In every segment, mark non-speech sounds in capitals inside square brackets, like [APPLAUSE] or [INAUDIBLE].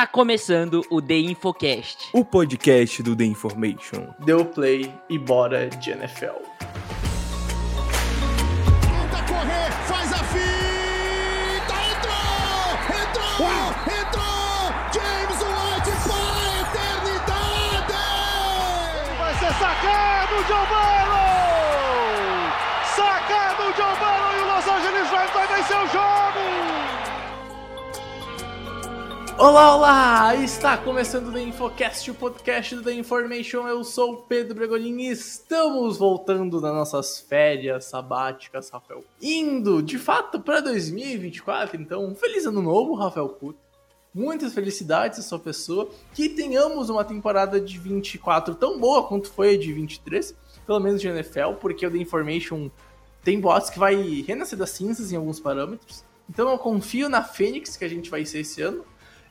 Está começando o The Infocast. O podcast do The Information. Deu play e bora de NFL. Olá, olá! Está começando o The Infocast, o podcast do The Information. Eu sou o Pedro Bregolin e estamos voltando das nossas férias sabáticas, Rafael. Indo, de fato, para 2024. Então, um feliz ano novo, Rafael Couto. Muitas felicidades à sua pessoa. Que tenhamos uma temporada de 24 tão boa quanto foi a de 23, pelo menos de NFL, porque o The Information tem boatos que vai renascer das cinzas em alguns parâmetros. Então eu confio na Fênix que a gente vai ser esse ano.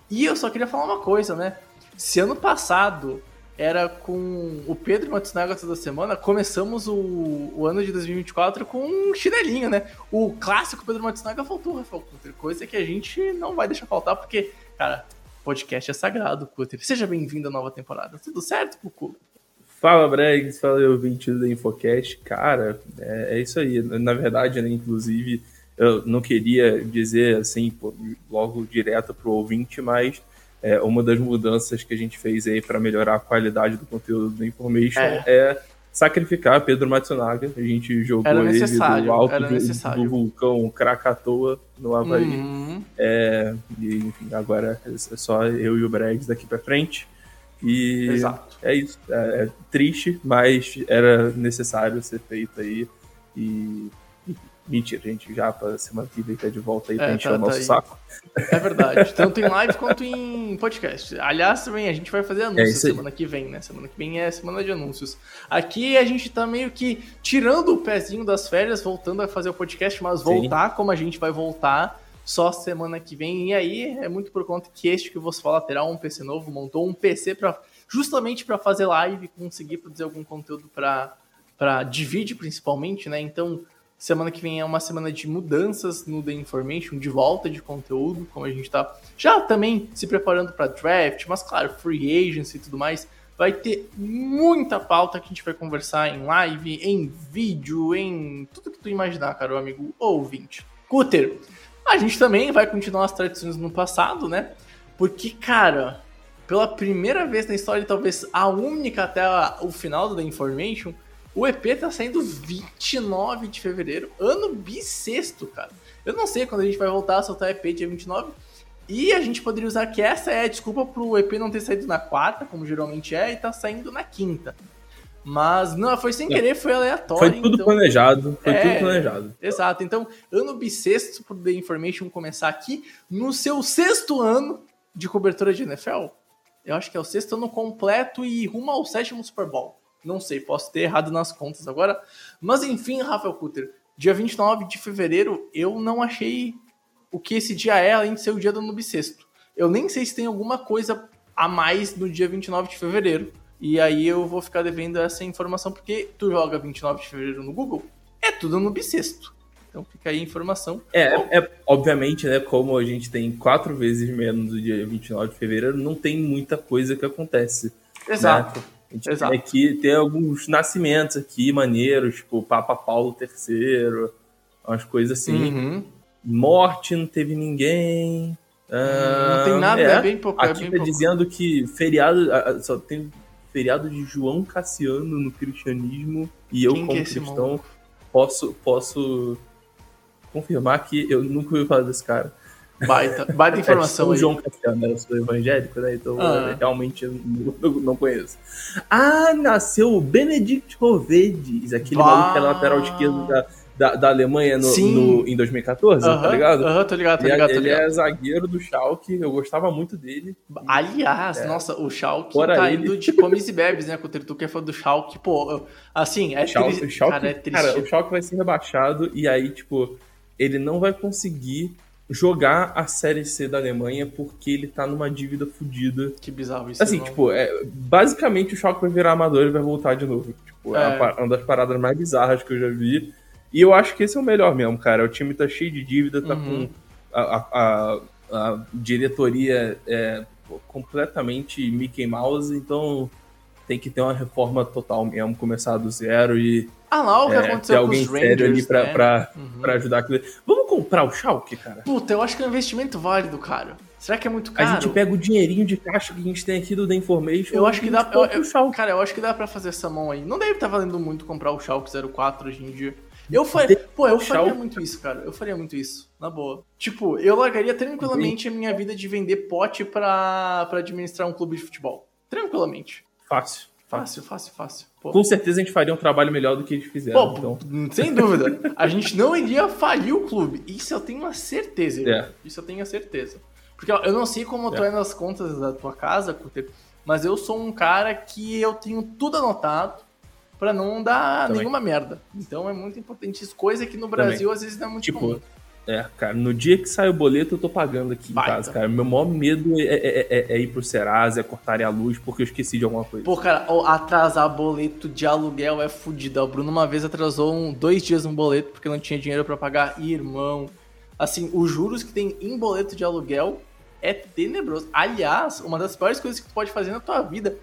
E eu só queria falar uma coisa, né? Se ano passado era com o Pedro Matsunaga toda semana, começamos o, o ano de 2024 com um chinelinho, né? O clássico Pedro Matsunaga faltou, Rafael Cutter, coisa que a gente não vai deixar faltar, porque, cara, podcast é sagrado, Cutter. Seja bem-vindo à nova temporada. Tudo certo, Cucu? Fala, Bregs, fala ouvinte da Infocast. Cara, é, é isso aí. Na verdade, né, inclusive, eu não queria dizer assim, logo direto pro ouvinte, mas é, uma das mudanças que a gente fez aí para melhorar a qualidade do conteúdo do Information É. é, sacrificar Pedro Matsunaga. A gente jogou ele do alto do, do vulcão Krakatoa no Havaí. Uhum. É, e, enfim, agora é só eu e o Bregs daqui para frente. E Exato. é isso. É, é triste, mas era necessário ser feito aí. E. Mentira, gente, já pra semana que vem tá de volta aí pra É, encher tá- o nosso tá saco. É verdade, [LAUGHS] tanto em live quanto em podcast. Aliás, também a gente vai fazer É anúncios aí. semana que vem, né? Semana que vem é semana de anúncios. Aqui a gente tá meio que tirando o pezinho das férias, voltando a fazer o podcast, mas Sim. voltar como a gente vai voltar só semana que vem. E aí é muito por conta que este que você fala terá um PC novo, montou um PC para justamente para fazer live, conseguir produzir algum conteúdo para para de vídeo principalmente, né? Então Semana que vem é uma semana de mudanças no The Information, de volta de conteúdo, como a gente tá já também se preparando para draft, mas claro, free agency e tudo mais. Vai ter muita pauta que a gente vai conversar em live, em vídeo, em tudo que tu imaginar, caro amigo ouvinte. Cutter, a gente também vai continuar as tradições no passado, né? Porque, cara, pela primeira vez na história, talvez a única até o final do The Information, o EP tá saindo 29 de fevereiro, ano bissexto, cara. Eu não sei quando a gente vai voltar a soltar EP dia 29. E a gente poderia usar que essa é a desculpa pro EP não ter saído na quarta, como geralmente é, e tá saindo na quinta. Mas não, foi sem querer, foi aleatório. Foi tudo então... planejado. Foi É. tudo planejado. Exato. Então, ano bissexto pro The Information começar aqui no seu sexto ano de cobertura de NFL. Eu acho que é o sexto ano completo e rumo ao sétimo Super Bowl. Não sei, posso ter errado nas contas agora. Mas enfim, Rafael Cutter, dia 29 de fevereiro, eu não achei o que esse dia é, além de ser o dia do ano bissexto. Eu nem sei se tem alguma coisa a mais no dia 29 de fevereiro. E aí eu vou ficar devendo essa informação, porque tu joga 29 de fevereiro no Google, é tudo no bissexto. Então fica aí a informação. É, é, obviamente, né? Como a gente tem quatro vezes menos do dia 29 de fevereiro, não tem muita coisa que acontece. Exato. A gente Exato. tem aqui tem alguns nascimentos aqui maneiros, tipo Papa Paulo III, umas coisas assim. Uhum. Morte não teve ninguém. Não tem nada, é, bem pouco. é Aqui bem tá dizendo que feriado. ah, ah, Só tem feriado de João Cassiano no cristianismo. E eu, Quem que como é cristão, maluco? posso, posso confirmar que eu nunca ouvi falar desse cara. Baita, baita É, informação São aí. João Cassiano, né? eu sou evangélico, né? Então Ah. eu realmente eu não, não conheço. Ah, nasceu o Benedict Rovedes, aquele Bah. maluco que é lateral esquerdo da, da, da Alemanha no, no- em 2014, tá Aham, ligado? Aham, tô ligado, tô Ele, é- ligado, ele ligado. é zagueiro do Schalke, eu gostava muito dele. Aliás, nossa, o Schalke Fora tá ele. indo de comes e bebes, né? Cutter? Tu que é fã do Schalke, pô, assim, é Schalke, triste. o Schalke, cara, é triste. cara, o Schalke vai ser rebaixado e aí, tipo, ele não vai conseguir jogar a Série C da Alemanha porque ele tá numa dívida fodida. Que bizarro isso. Assim, não. tipo, é, basicamente o Schalke vai virar amador e vai voltar de novo. Tipo, é, É. uma das paradas mais bizarras que eu já vi. E eu acho que esse é o melhor mesmo, cara. O time tá cheio de dívida, tá Uhum. com a, a- a- diretoria é, completamente Mickey Mouse, então tem que ter uma reforma total mesmo, começar do zero e Ah lá o que é, aconteceu com alguém os sério Rangers, ali pra, né? pra, Uhum. pra ajudar. Vamos comprar o Schalke, cara? Puta, eu acho que é um investimento válido, cara. Será que é muito A caro? gente pega o dinheirinho de caixa que a gente tem aqui do The Information. Eu acho que dá. a gente Eu, eu- cara, eu acho que dá pra fazer essa mão aí. Não deve estar valendo muito comprar o Schalke 04 hoje em dia. Eu faria, pô, eu faria muito isso, cara. Eu faria muito isso, na boa. Tipo, eu largaria tranquilamente a minha vida de vender pote pra, pra administrar um clube de futebol. Tranquilamente. Fácil. Fácil, fácil, fácil. Pô, Com certeza a gente faria um trabalho melhor do que eles fizeram. pô, então. sem dúvida. A gente não iria falir o clube. Isso eu tenho uma certeza. É. Isso eu tenho a certeza. Porque eu não sei como tu É. é nas contas da tua casa, mas eu sou um cara que eu tenho tudo anotado pra não dar Também. nenhuma merda. Então é muito importante isso. Coisa que no Brasil às vezes não é muito Tipo, comum. É, cara, no dia que sai o boleto, eu tô pagando aqui Baita. em casa, cara. Meu maior medo é, é- é- é ir pro Serasa, é cortarem a luz, porque eu esqueci de alguma coisa. Pô, cara, atrasar boleto de aluguel é fudido. O Bruno uma vez atrasou um, dois dias um boleto porque não tinha dinheiro pra pagar. Irmão, assim, os juros que tem em boleto de aluguel é tenebroso. Aliás, uma das piores coisas que tu pode fazer na tua vida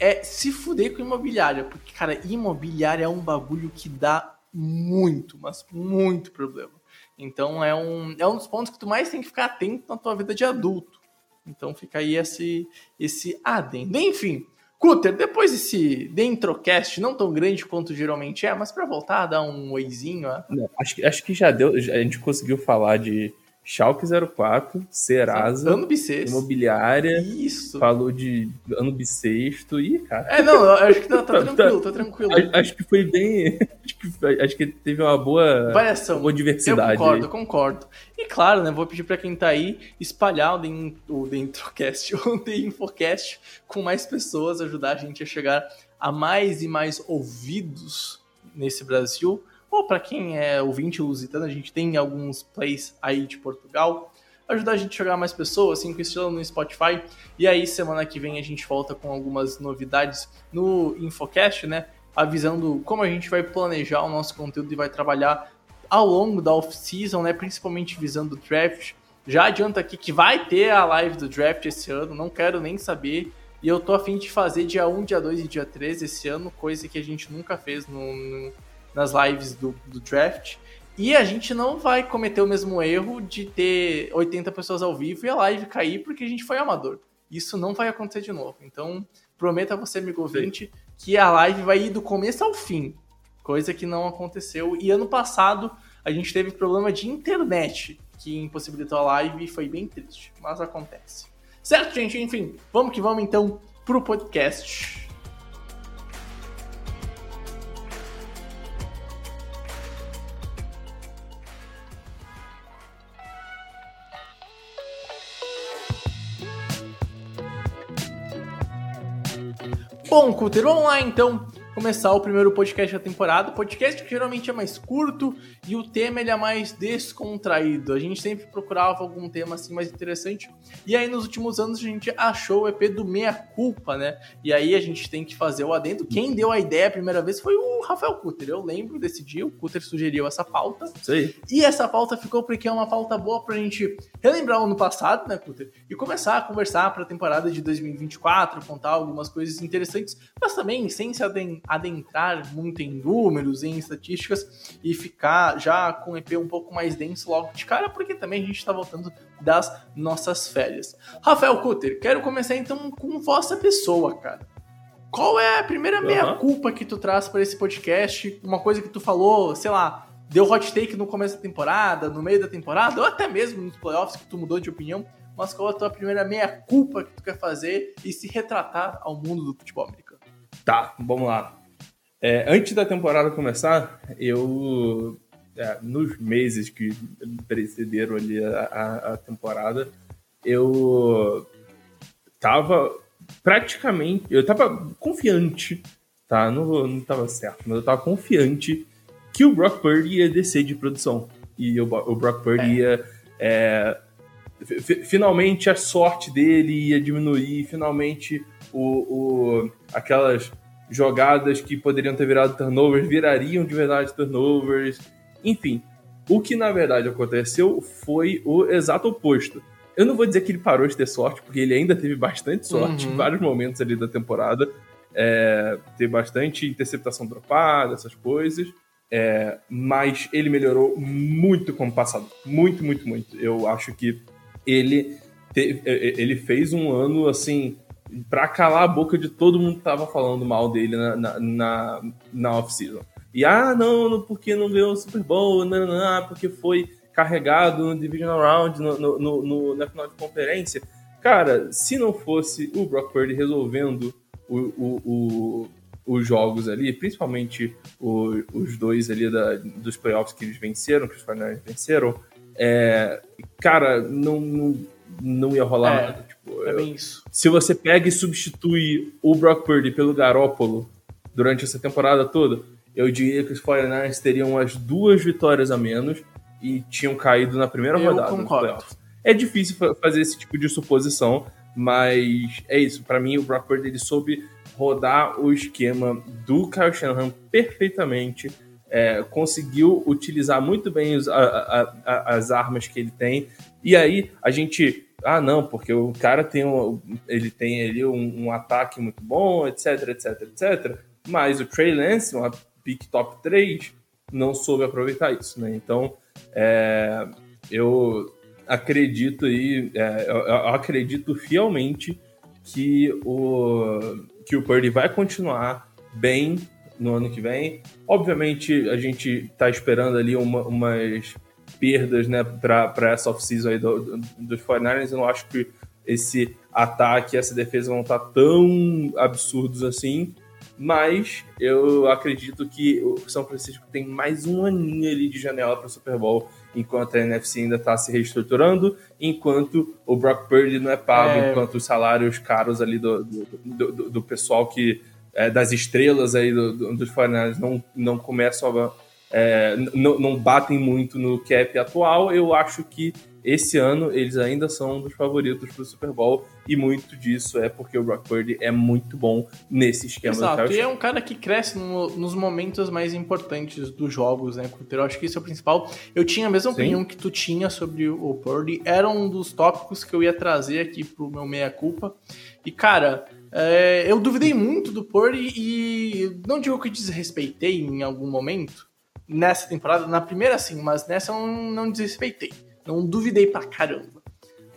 é se fuder com imobiliária. Porque, cara, imobiliária é um bagulho que dá muito, mas muito problema. Então é um, é um dos pontos que tu mais tem que ficar atento na tua vida de adulto. Então fica aí esse, esse adendo. Enfim, Cutter, depois desse Dentrocast, não tão grande quanto geralmente é, mas pra voltar dar um oizinho, Não, acho, acho que já deu. A gente conseguiu falar de Schalke 04, Serasa, ano bissexto. imobiliária, Isso. falou de ano bissexto e, cara. É, não, eu acho que tá, [LAUGHS] tá tranquilo, tá tranquilo. a- Acho que foi bem. [LAUGHS] Acho que, acho que teve uma boa, Variação. boa Eu diversidade. concordo, aí. eu concordo. E claro, né, vou pedir pra quem tá aí espalhar o, den, o Dentrocast, [LAUGHS] o The Infocast, com mais pessoas, ajudar a gente a chegar a mais e mais ouvidos nesse Brasil. Ou pra quem é ouvinte lusitano, a gente tem alguns plays aí de Portugal. Ajudar a gente a a mais pessoas, cinco estrelas no Spotify. E aí, semana que vem, a gente volta com algumas novidades no Infocast, né? Avisando como a gente vai planejar o nosso conteúdo e vai trabalhar ao longo da off-season, né? Principalmente visando o draft. Já adianta aqui que vai ter a live do draft esse ano, não quero nem saber. E eu tô afim de fazer dia 1, dia 2 e dia 3 esse ano, coisa que a gente nunca fez no- no- nas lives do, do draft. E a gente não vai cometer o mesmo erro de ter 80 pessoas ao vivo e a live cair porque a gente foi amador. Isso não vai acontecer de novo. Então, prometa a você, amigo ouvinte, que a live vai ir do começo ao fim. Coisa que não aconteceu. E ano passado a gente teve problema de internet que impossibilitou a live e foi bem triste. Mas acontece. Certo, gente? Enfim, vamos que vamos então pro podcast. Bom, Cutter, vamos lá então começar o primeiro podcast da temporada. Podcast que geralmente é mais curto e o tema ele é mais descontraído. A gente sempre procurava algum tema assim mais interessante. E aí nos últimos anos a gente achou o EP do Meia Culpa, né? E aí a gente tem que fazer o adendo. Quem deu a ideia a primeira vez foi o Rafael Cutter. Eu lembro desse dia, o Cutter sugeriu essa pauta. Aí. E essa pauta ficou porque é uma pauta boa pra gente relembrar o ano passado, né, Cutter? E começar a conversar pra temporada de 2024, contar algumas coisas interessantes, mas também sem se aden- adentrar muito em números, em estatísticas e ficar já com o EP um pouco mais denso logo de cara, porque também a gente tá voltando das nossas férias. Rafael Cutter, quero começar então com vossa pessoa, cara. Qual é a primeira Aham. meia-culpa que tu traz para esse podcast? Uma coisa que tu falou, sei lá, deu hot take no começo da temporada, no meio da temporada, ou até mesmo nos playoffs que tu mudou de opinião, mas qual é a tua primeira meia-culpa que tu quer fazer e se retratar ao mundo do futebol americano? Tá, vamos lá. É, antes da temporada começar, eu. é, nos meses que precederam ali a, a- a temporada, eu tava praticamente. Eu tava confiante, tá? Não, não tava certo, mas eu tava confiante que o Brock Purdy ia descer de produção. E o, o Brock Purdy ia. é, fi- fi- finalmente a sorte dele ia diminuir, finalmente o, o- aquelas jogadas que poderiam ter virado turnovers virariam de verdade turnovers. Enfim, o que na verdade aconteceu foi o exato oposto. eu não vou dizer que ele parou de ter sorte, porque ele ainda teve bastante sorte Uhum. em vários momentos ali da temporada. É, teve bastante interceptação dropada, essas coisas. É, mas ele melhorou muito como passado. Muito, muito, muito. Eu acho que ele, te- ele fez um ano assim pra calar a boca de todo mundo que tava falando mal dele na, na, na, na off-season. E ah, não, não, porque não ganhou o Super Bowl, não, não, não, porque foi carregado no Divisional Round, no, no, no- na final de conferência. Cara, se não fosse o Brock Purdy resolvendo o, o- o- os jogos ali, principalmente os dois ali da- dos playoffs que eles venceram, que os 49ers venceram, é, cara, não, não, não ia rolar É, nada. É bem isso. se você pega e substitui o Brock Purdy pelo Garópolo durante essa temporada toda, eu diria que os 49ers teriam umas duas vitórias a menos e tinham caído na primeira Eu rodada concordo. É difícil fa- fazer esse tipo de suposição, mas é isso. Pra mim, o Brock Purdy ele soube rodar o esquema do Kyle Shanahan perfeitamente. é, conseguiu utilizar muito bem os- a- a- a- as armas que ele tem. E aí a gente, ah não, porque o cara tem um, ele tem ali um, um ataque muito bom, etc, etc, etc. Mas o Trey Lance, uma pick top 3, não soube aproveitar isso, né? Então, é, eu acredito aí, é, eu, eu acredito fielmente que o, que o Purdy vai continuar bem no ano que vem. Obviamente, a gente tá esperando ali uma- umas perdas, né, para essa off-season aí do, do, dos 49ers. Eu não acho que esse ataque essa defesa vão estar tão absurdos assim, mas eu acredito que o São Francisco tem mais um aninho ali de janela para o Super Bowl, enquanto a NFC ainda está se reestruturando, enquanto o Brock Purdy não é pago, É. enquanto os salários caros ali do, do, do- do- pessoal que é, das estrelas aí do, do- dos 49ers não, não começam a é, não, batem muito no cap atual, eu acho que esse ano eles ainda são um dos favoritos para o Super Bowl e muito disso é porque o Brock Purdy é muito bom nesse esquema do Exato, Kyle e é um cara que cresce no- nos momentos mais importantes dos jogos, né, Couto? Eu acho que isso é o principal. Eu tinha a mesma Sim. opinião que tu tinha sobre o Purdy, era um dos tópicos que eu ia trazer aqui pro meu meia-culpa. E, cara, é, eu duvidei muito do Purdy e não digo que desrespeitei em algum momento, nessa temporada, na primeira sim, mas nessa eu não, não desrespeitei. Não duvidei pra caramba.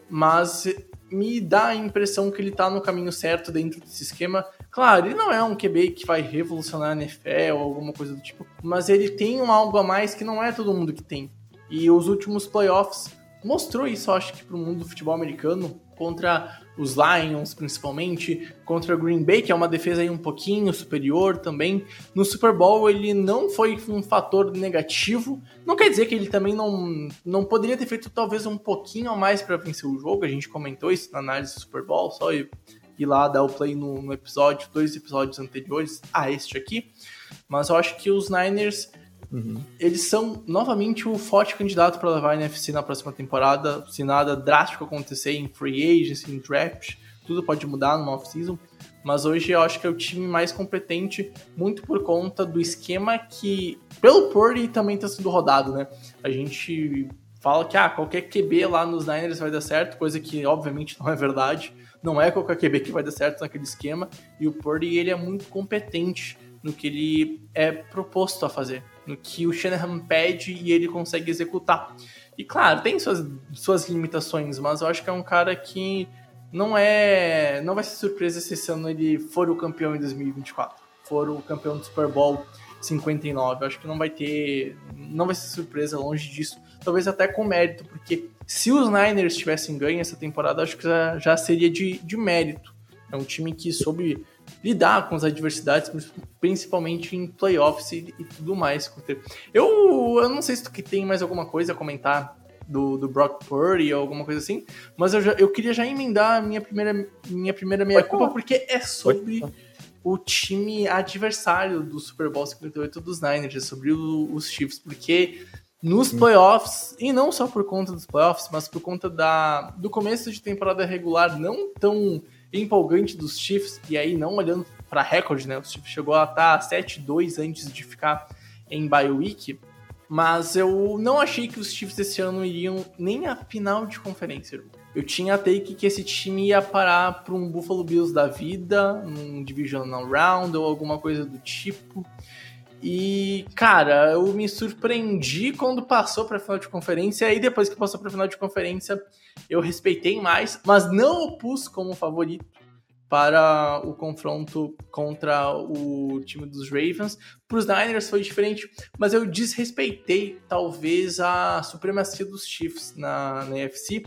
Mas me dá a impressão que ele tá no caminho certo dentro desse esquema. Claro, ele não é um QB que vai revolucionar a NFL ou alguma coisa do tipo, mas ele tem um algo a mais que não é todo mundo que tem. E os últimos playoffs mostrou isso, acho que pro mundo do futebol americano, contra os Lions principalmente, contra o Green Bay, que é uma defesa aí um pouquinho superior também. No Super Bowl ele não foi um fator negativo. Não quer dizer que ele também não, não poderia ter feito talvez um pouquinho a mais para vencer o jogo. A gente comentou isso na análise do Super Bowl, só ir, ir lá dar o play no, no episódio, dois episódios anteriores a este aqui. Mas eu acho que os Niners eles são novamente o forte candidato para levar a NFC na próxima temporada. Se nada drástico acontecer em free agency, em draft, tudo pode mudar numa off-season. Mas hoje eu acho que é o time mais competente, muito por conta do esquema que, pelo Purdy, também está sendo rodado, né? A gente fala que ah, qualquer QB lá nos Niners vai dar certo, coisa que obviamente não é verdade. Não é qualquer QB que vai dar certo naquele esquema. E o Purdy, ele é muito competente no que ele é proposto a fazer, no que o Shanahan pede e ele consegue executar. E claro, tem suas, suas limitações, mas eu acho que é um cara que não é. Não vai ser surpresa se esse ano ele for o campeão em 2024. For o campeão do Super Bowl 59. Eu acho que não vai ter. Não vai ser surpresa longe disso. Talvez até com mérito, porque se os Niners tivessem ganho essa temporada, acho que já, já seria de, de mérito. É um time que soube lidar com as adversidades, principalmente em playoffs e, e tudo mais. Eu, eu não sei se tu que tem mais alguma coisa a comentar do, do Brock Purdy ou alguma coisa assim, mas eu, já, eu queria já emendar a minha primeira, minha primeira meia-culpa, porque é sobre o time adversário do Super Bowl 58 dos Niners, é sobre o, os Chiefs, porque nos playoffs, e não só por conta dos playoffs, mas por conta da, do começo de temporada regular não tão empolgante dos Chiefs, e aí não olhando para recorde, né? O Chiefs chegou a estar 7-2 antes de ficar em bye week. Mas eu não achei que os Chiefs esse ano iriam nem a final de conferência. Eu tinha a take que esse time ia parar para um Buffalo Bills da vida, num Divisional Round ou alguma coisa do tipo. E, cara, eu me surpreendi quando passou para a final de conferência. E depois que passou para a final de conferência, eu respeitei mais, mas não o pus como favorito para o confronto contra o time dos Ravens. Para os Niners foi diferente, mas eu desrespeitei talvez a supremacia dos Chiefs na, na NFC.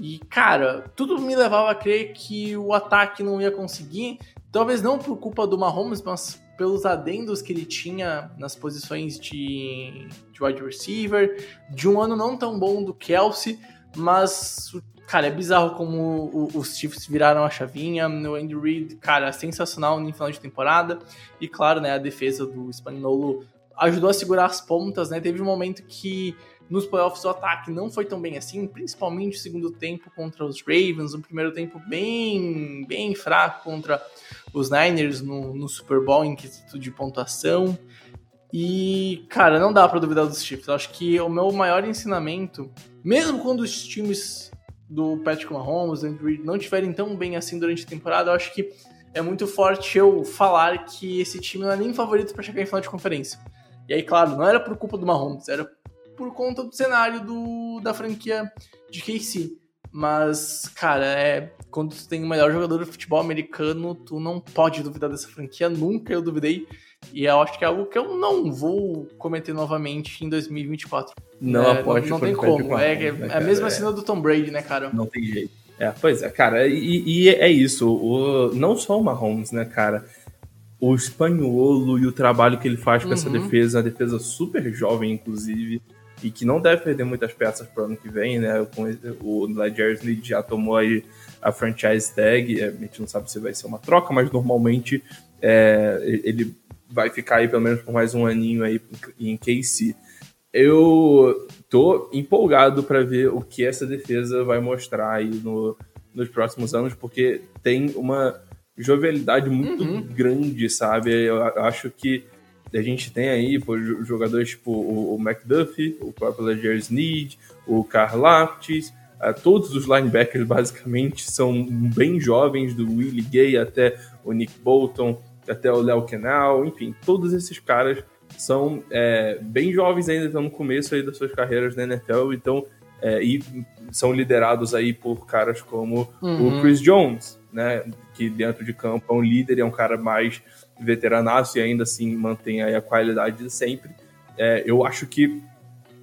E, cara, tudo me levava a crer que o ataque não ia conseguir, talvez não por culpa do Mahomes, mas pelos adendos que ele tinha nas posições de, de wide receiver, de um ano não tão bom do Kelsey, mas Cara, é bizarro como os Chiefs viraram a chavinha. O Andy Reid, cara, sensacional no final de temporada. E claro, né, a defesa do Spagnolo ajudou a segurar as pontas, né? Teve um momento que nos playoffs o ataque não foi tão bem assim, principalmente o segundo tempo contra os Ravens, um primeiro tempo bem, bem fraco contra os Niners no, no Super Bowl em quesito de pontuação. E, cara, não dá para duvidar dos Chiefs. Acho que o meu maior ensinamento, mesmo quando os times do Patrick Mahomes, Andrew não estiverem tão bem assim durante a temporada, eu acho que é muito forte eu falar que esse time não é nem favorito para chegar em final de conferência. E aí, claro, não era por culpa do Mahomes, era por conta do cenário do, da franquia de KC. Mas, cara, é, quando tu tem o melhor jogador de futebol americano, tu não pode duvidar dessa franquia, nunca eu duvidei. E eu acho que é algo que eu não vou cometer novamente em 2024. Não é, aposte Não, não tem como. É, é, né, é a mesma cena do Tom Brady, né, cara? Não tem jeito. É, pois é, cara, e, e é isso. O, não só o Mahomes, né, cara? O espanholo e o trabalho que ele faz com Uhum. essa defesa, a defesa super jovem, inclusive, e que não deve perder muitas peças pro ano que vem, né? O Ledger Smith já tomou aí a franchise tag, é, a gente não sabe se vai ser uma troca, mas normalmente é, ele vai ficar aí pelo menos por mais um aninho aí em KC. Eu tô empolgado para ver o que essa defesa vai mostrar aí no, nos próximos anos, porque tem uma jovialidade muito Uhum. grande, sabe? Eu acho que a gente tem aí pô, jo- jogadores tipo o, o McDuffie, o próprio Leger Sneed, o Laftis, ah, todos os linebackers basicamente são bem jovens, do Willie Gay até o Nick Bolton, até o Léo Canal, enfim, todos esses caras são é, bem jovens ainda, estão no começo aí das suas carreiras na NFL, então é, e são liderados aí por caras como Uhum. o Chris Jones, né, que dentro de campo é um líder, é um cara mais veteranaço e ainda assim mantém aí a qualidade de sempre. É, eu acho que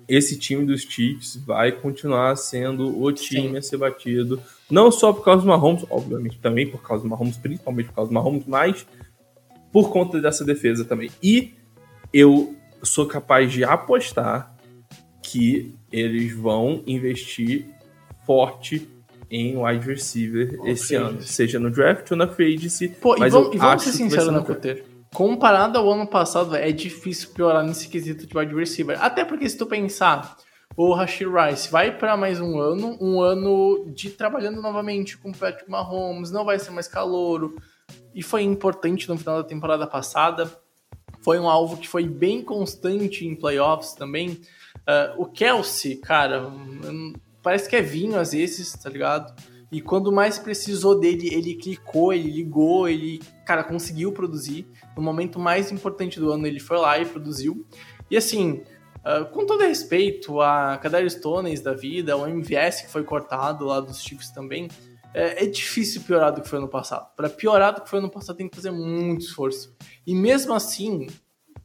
esse time dos Chiefs vai continuar sendo o time Sim. a ser batido, não só por causa do Mahomes, obviamente também por causa do Mahomes, principalmente por causa do Mahomes, mas por conta dessa defesa também. E eu sou capaz de apostar que eles vão investir forte em wide receiver esse ano, seja no draft ou na free agency. Pô, e mas vamos, eu e vamos acho ser sinceros, né. Coteiro? Comparado ao ano passado, é difícil piorar nesse quesito de wide receiver. Até porque se tu pensar, o Rashid Rice vai para mais um ano, um ano de trabalhando novamente com o Patrick Mahomes, não vai ser mais calouro. E foi importante no final da temporada passada. Foi um alvo que foi bem constante em playoffs também. Ah, o Kelsey, cara, hum, parece que é vinho às vezes, tá ligado? E quando mais precisou dele, ele clicou, ele ligou, ele, cara, conseguiu produzir. No momento mais importante do ano, ele foi lá e produziu. E assim, ah, com todo respeito a Kadarius Stones da vida, o MVS que foi cortado lá dos Chiefs também, é, é difícil piorar do que foi ano passado. Para piorar do que foi ano passado, tem que fazer muito esforço. E mesmo assim,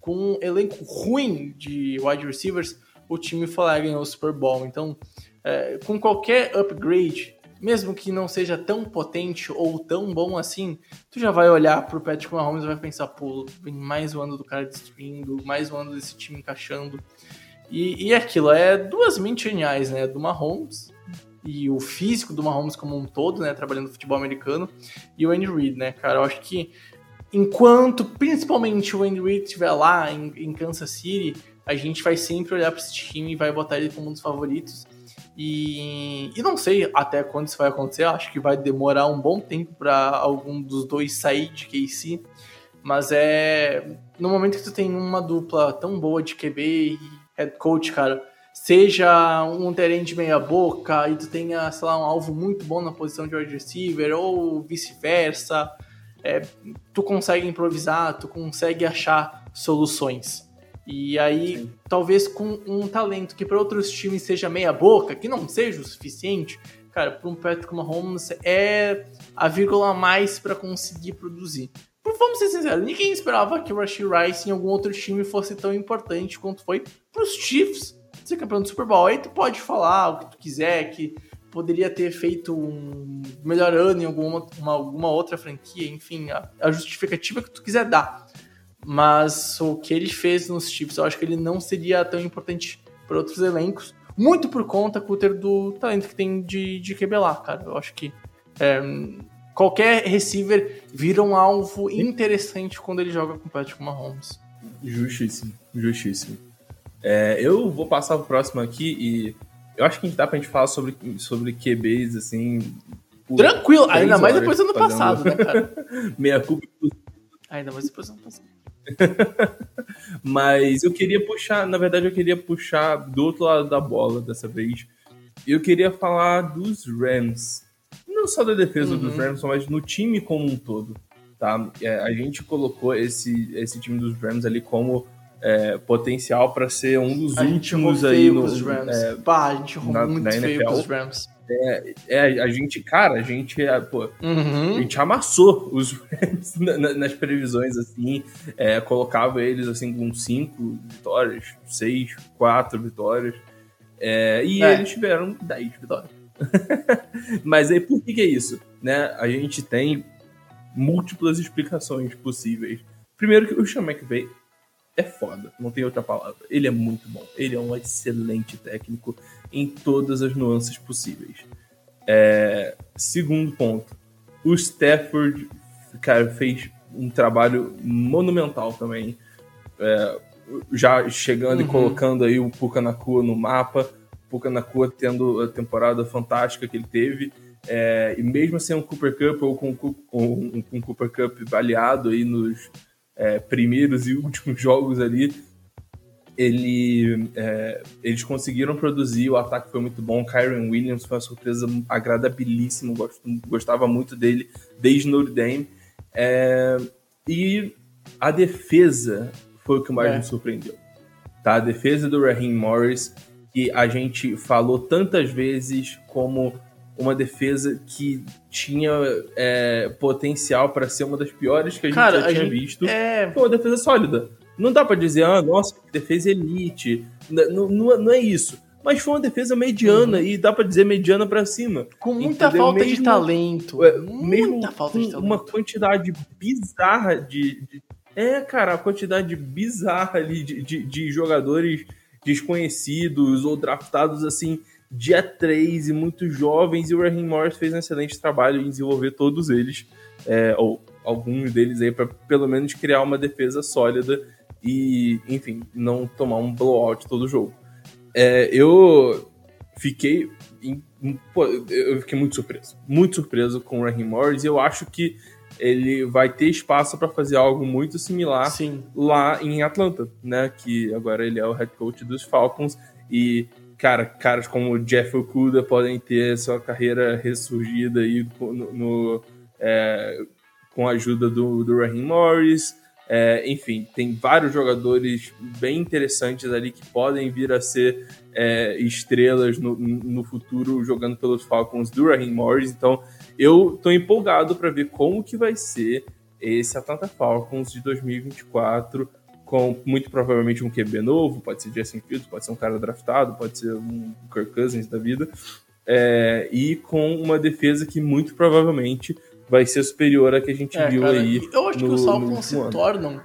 com um elenco ruim de wide receivers, o time foi lá e ganhou o Super Bowl. Então, é, com qualquer upgrade, mesmo que não seja tão potente ou tão bom assim, tu já vai olhar pro Patrick Mahomes e vai pensar, pô, vem mais um ano do cara destruindo, mais um ano desse time encaixando. E, e aquilo, é duas mentes geniais, né? Do Mahomes e o físico do Mahomes como um todo, né? Trabalhando no futebol americano, e o Andy Reid, né, cara? Eu acho que enquanto principalmente o Andy Reid estiver lá em, em Kansas City, a gente vai sempre olhar para esse time e vai botar ele como um dos favoritos. E, e não sei até quando isso vai acontecer, acho que vai demorar um bom tempo para algum dos dois sair de KC, mas é no momento que tu tem uma dupla tão boa de QB e head coach, cara, seja um terreno meia boca e tu tenha, sei lá, um alvo muito bom na posição de wide receiver ou vice-versa, é, tu consegue improvisar, tu consegue achar soluções. E aí, Sim. talvez com um talento que para outros times seja meia boca, que não seja o suficiente, cara, para um Patrick Mahomes é a vírgula a mais para conseguir produzir. Vamos ser sinceros, ninguém esperava que o Rashid Rice em algum outro time fosse tão importante quanto foi para os Chiefs ser campeão do Super Bowl. Aí tu pode falar o que tu quiser, que poderia ter feito um melhor ano em alguma, uma, alguma outra franquia, enfim, a, a, justificativa que tu quiser dar. Mas o que ele fez nos Chiefs, eu acho que ele não seria tão importante para outros elencos, muito por conta, Cutter, do talento que tem de, de QB lá, cara. Eu acho que é, qualquer receiver vira um alvo interessante quando ele joga com o Patrick Mahomes. Justíssimo, justíssimo. É, eu vou passar o próximo aqui e eu acho que dá pra gente falar sobre, sobre QBs, assim. Tranquilo, [LAUGHS] ainda mais depois do ano passado, né, cara? Meia culpa. Ainda mais [LAUGHS] depois do ano passado. Mas eu queria puxar, na verdade, eu queria puxar do outro lado da bola dessa vez. Eu queria falar dos Rams. Não só da defesa uhum. dos Rams, mas no time como um todo. Tá? É, a gente colocou esse, esse time dos Rams ali como é, potencial para ser um dos a últimos aí no, Rams. É, Pá, a gente errou muito na feio com os Rams. É, é, a gente, cara, a gente, é, pô, uhum. a gente amassou os Rams [LAUGHS] nas previsões, assim, é, colocava eles, assim, com cinco vitórias, seis, quatro vitórias, é, e é. eles tiveram dez vitórias. [LAUGHS] Mas aí, por que, que é isso? Né? A gente tem múltiplas explicações possíveis. Primeiro que o Sean McVay é foda, não tem outra palavra. Ele é muito bom. Ele é um excelente técnico em todas as nuances possíveis. É, segundo ponto, o Stafford, cara, fez um trabalho monumental também. É, já chegando uhum. e colocando aí o Puka Nakua no mapa. Puka Nakua tendo a temporada fantástica que ele teve. É, e mesmo sem um Cooper Cup ou com, um, um Cooper Cup baleado aí nos é, primeiros e últimos jogos ali, ele, é, eles conseguiram produzir, o ataque foi muito bom. Kyron Williams foi uma surpresa agradabilíssima, gostava muito dele desde Notre Dame. É, e a defesa foi o que mais é. me surpreendeu. Tá? A defesa do Raheem Morris, que a gente falou tantas vezes como uma defesa que tinha é, potencial para ser uma das piores que a gente Cara, já tinha gente, visto. É... Foi uma defesa sólida. Não dá para dizer, ah, nossa, defesa elite. Não, não, não, é isso. Mas foi uma defesa mediana uhum. e dá para dizer mediana para cima. Com muita entendeu? falta mesmo, de talento. É, muita falta de talento. Uma quantidade bizarra de, de, É, cara, a quantidade bizarra ali de, de, de jogadores desconhecidos ou draftados assim dia 3 e muito jovens, e o Raheem Morris fez um excelente trabalho em desenvolver todos eles, é, ou alguns deles aí, para pelo menos criar uma defesa sólida e, enfim, não tomar um blowout todo o jogo. É, eu fiquei. Em, pô, eu fiquei muito surpreso. Muito surpreso com o Raheem Morris, e eu acho que ele vai ter espaço para fazer algo muito similar Sim. lá em Atlanta, né? Que agora ele é o head coach dos Falcons e cara, caras como Jeff Okuda podem ter sua carreira ressurgida aí no, no é, com a ajuda do, do Raheem Morris. É, enfim, tem vários jogadores bem interessantes ali que podem vir a ser é, estrelas no, no futuro jogando pelos Falcons do Raheem Morris. Então, eu tô empolgado para ver como que vai ser esse Atlanta Falcons de 2024 com muito provavelmente um QB novo, pode ser Justin Fields, pode ser um cara draftado, pode ser um Kirk Cousins da vida, é, e com uma defesa que muito provavelmente vai ser superior à que a gente é, viu cara, aí. Eu acho no, que os Falcons se ano. tornam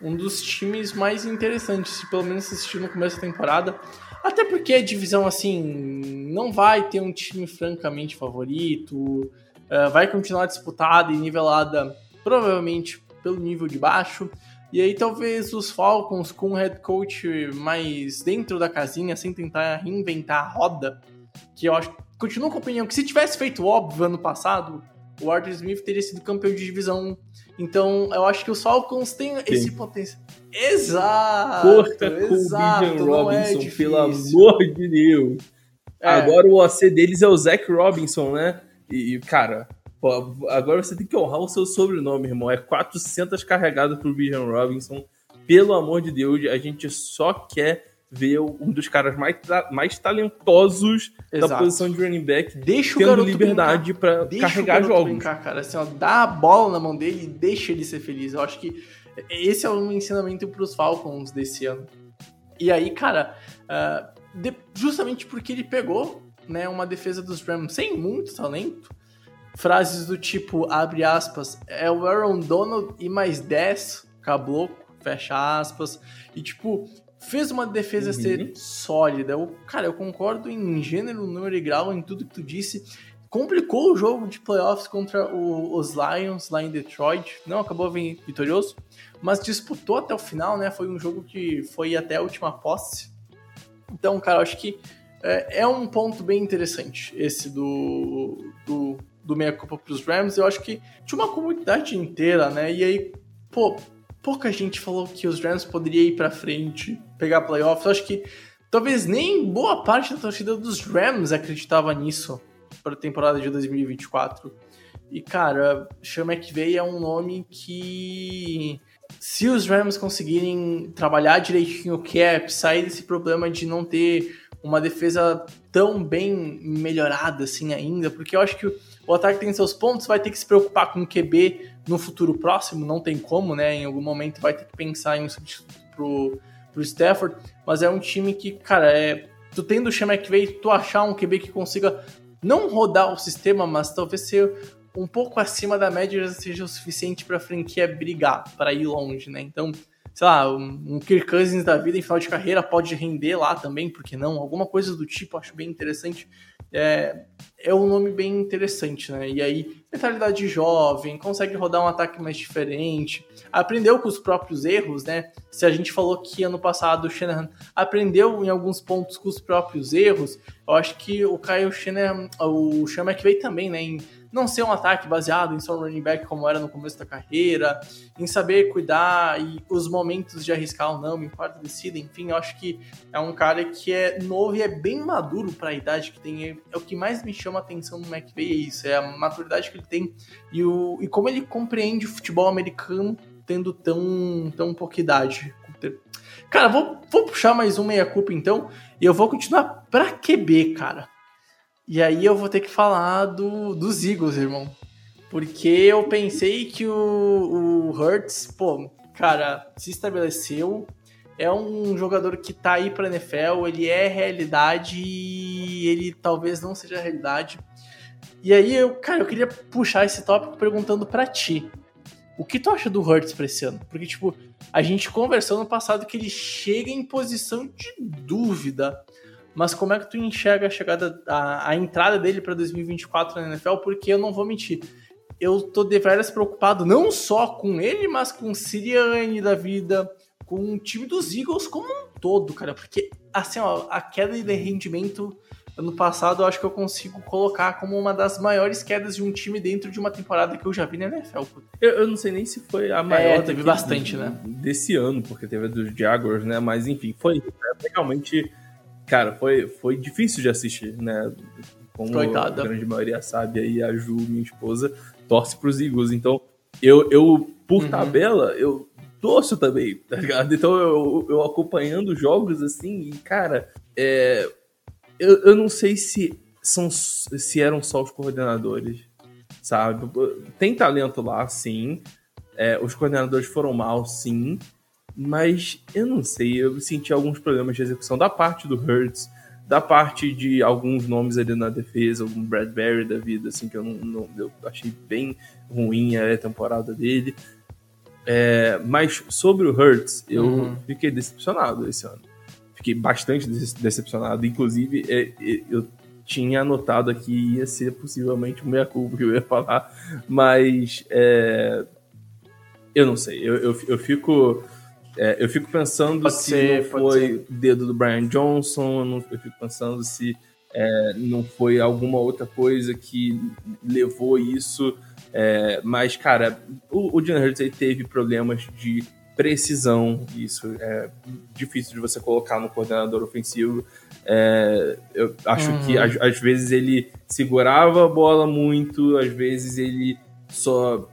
um dos times mais interessantes, se pelo menos assistir no começo da temporada. Até porque a divisão, assim, não vai ter um time francamente favorito, uh, vai continuar disputada e nivelada, provavelmente pelo nível de baixo. E aí talvez os Falcons com um head coach mais dentro da casinha, sem tentar reinventar a roda, que eu acho, continuo com a opinião que se tivesse feito óbvio ano passado, o Arthur Smith teria sido campeão de divisão. Então, eu acho que os Falcons têm esse potencial. Exato! Corta com o Bijan é Robinson, difícil. pelo amor de Deus. É. Agora o OC deles é o Zach Robinson, né? E, cara, pô, agora você tem que honrar o seu sobrenome, irmão. É 400 carregado pro Bijan Robinson. Pelo amor de Deus, a gente só quer ver um dos caras mais, mais talentosos da Exato. posição de running back Deixa o tendo liberdade Deixa carregar o jogos. brincar, cara. Assim, ó, dá a bola na mão dele e deixa ele ser feliz. Eu acho que esse é um ensinamento pros Falcons desse ano. E aí, cara, ah, de- justamente porque ele pegou né, uma defesa dos Rams sem muito talento, frases do tipo, abre aspas, é o Aaron Donald e mais 10, cabloco, fecha aspas, e tipo, fez uma defesa Uhum. ser sólida. Eu, cara, eu concordo em gênero, número e grau em tudo que tu disse. Complicou o jogo de playoffs contra o- os Lions lá em Detroit. Não acabou vi- vitorioso, mas disputou até o final, né? Foi um jogo que foi até a última posse. Então, cara, eu acho que é, é um ponto bem interessante esse do, do, do meia-culpa pros Rams. Eu acho que tinha uma comunidade inteira, né? E aí, pô, pouca gente falou que os Rams poderiam ir pra frente, pegar playoffs. Eu acho que talvez nem boa parte da torcida dos Rams acreditava nisso para a temporada de 2024. E, cara, Sean McVay é um nome que, se os Rams conseguirem trabalhar direitinho o cap, sair desse problema de não ter uma defesa tão bem melhorada assim ainda, porque eu acho que o ataque tem seus pontos, vai ter que se preocupar com o QB no futuro próximo, não tem como, né? Em algum momento vai ter que pensar em um substituto pro, pro Stafford, mas é um time que, cara, é. Tu tendo o Sean McVay, tu achar um QB que consiga não rodar o sistema, mas talvez ser um pouco acima da média já seja o suficiente para franquia brigar, para ir longe, né? Então, sei lá, um, Kirk Cousins da vida em final de carreira pode render lá também, porque não? Alguma coisa do tipo, acho bem interessante. É, é um nome bem interessante, né? E aí, mentalidade jovem, consegue rodar um ataque mais diferente, aprendeu com os próprios erros, né? Se a gente falou que ano passado o Shanahan aprendeu em alguns pontos com os próprios erros, eu acho que o Kyle Shanahan, o Sean McVay também, né? Em não ser um ataque baseado em só um running back como era no começo da carreira, em saber cuidar e os momentos de arriscar ou não, em quarta descida, enfim, eu acho que é um cara que é novo e é bem maduro para a idade que tem. É o que mais me chama a atenção no McVay, é isso, é a maturidade que ele tem e, o, e como ele compreende o futebol americano tendo tão, tão pouca idade. Cara, vou, vou puxar mais um meia-culpa então, e eu vou continuar pra QB, cara. E aí eu vou ter que falar do, dos Eagles, irmão. Porque eu pensei que o, o Hurts, pô, cara, se estabeleceu. É um jogador que tá aí pra NFL, ele é realidade e ele talvez não seja realidade. E aí, eu, cara, eu queria puxar esse tópico perguntando pra ti. O que tu acha do Hurts pra esse ano? Porque, tipo, a gente conversou no passado que ele chega em posição de dúvida. Mas como é que tu enxerga a chegada, a, a entrada dele para 2024 na NFL? Porque eu não vou mentir, eu tô deveras preocupado não só com ele, mas com o Sirianni da vida, com o time dos Eagles como um todo, cara. Porque, assim, ó, a queda de rendimento ano passado eu acho que eu consigo colocar como uma das maiores quedas de um time dentro de uma temporada que eu já vi na NFL. Eu, eu não sei nem se foi a maior teve daqui- bastante, né? desse ano, porque teve a dos Jaguars, né? Mas enfim, foi é, realmente, cara, foi, foi difícil de assistir, né? Como Coitada. a grande maioria sabe aí, a Ju, minha esposa, torce pros Eagles. Então, eu, eu por Uhum. tabela, eu torço também, tá ligado? Então, eu, eu acompanhando jogos assim, e cara, é, eu, eu não sei se, são, se eram só os coordenadores, sabe? Tem talento lá, sim. É, os coordenadores foram mal, sim. Mas eu não sei, eu senti alguns problemas de execução da parte do Hurts, da parte de alguns nomes ali na defesa, algum Bradbury da vida, assim, que eu não, não- eu achei bem ruim a temporada dele. É, mas sobre o Hurts, eu Uhum. fiquei decepcionado esse ano. Fiquei bastante dece- decepcionado. Inclusive, é, é, eu tinha anotado aqui ia ser possivelmente o meia culpa que eu ia falar, mas é, eu não sei. Eu, eu, eu fico é, eu fico pensando Pode se ser, foi o dedo do Brian Johnson, eu, não- eu fico pensando se é, não foi alguma outra coisa que levou isso É, mas, cara, o, o Jalen Hurts teve problemas de precisão, isso é difícil de você colocar no coordenador ofensivo. É, eu acho uhum. que às, às, vezes ele segurava a bola muito, às vezes ele só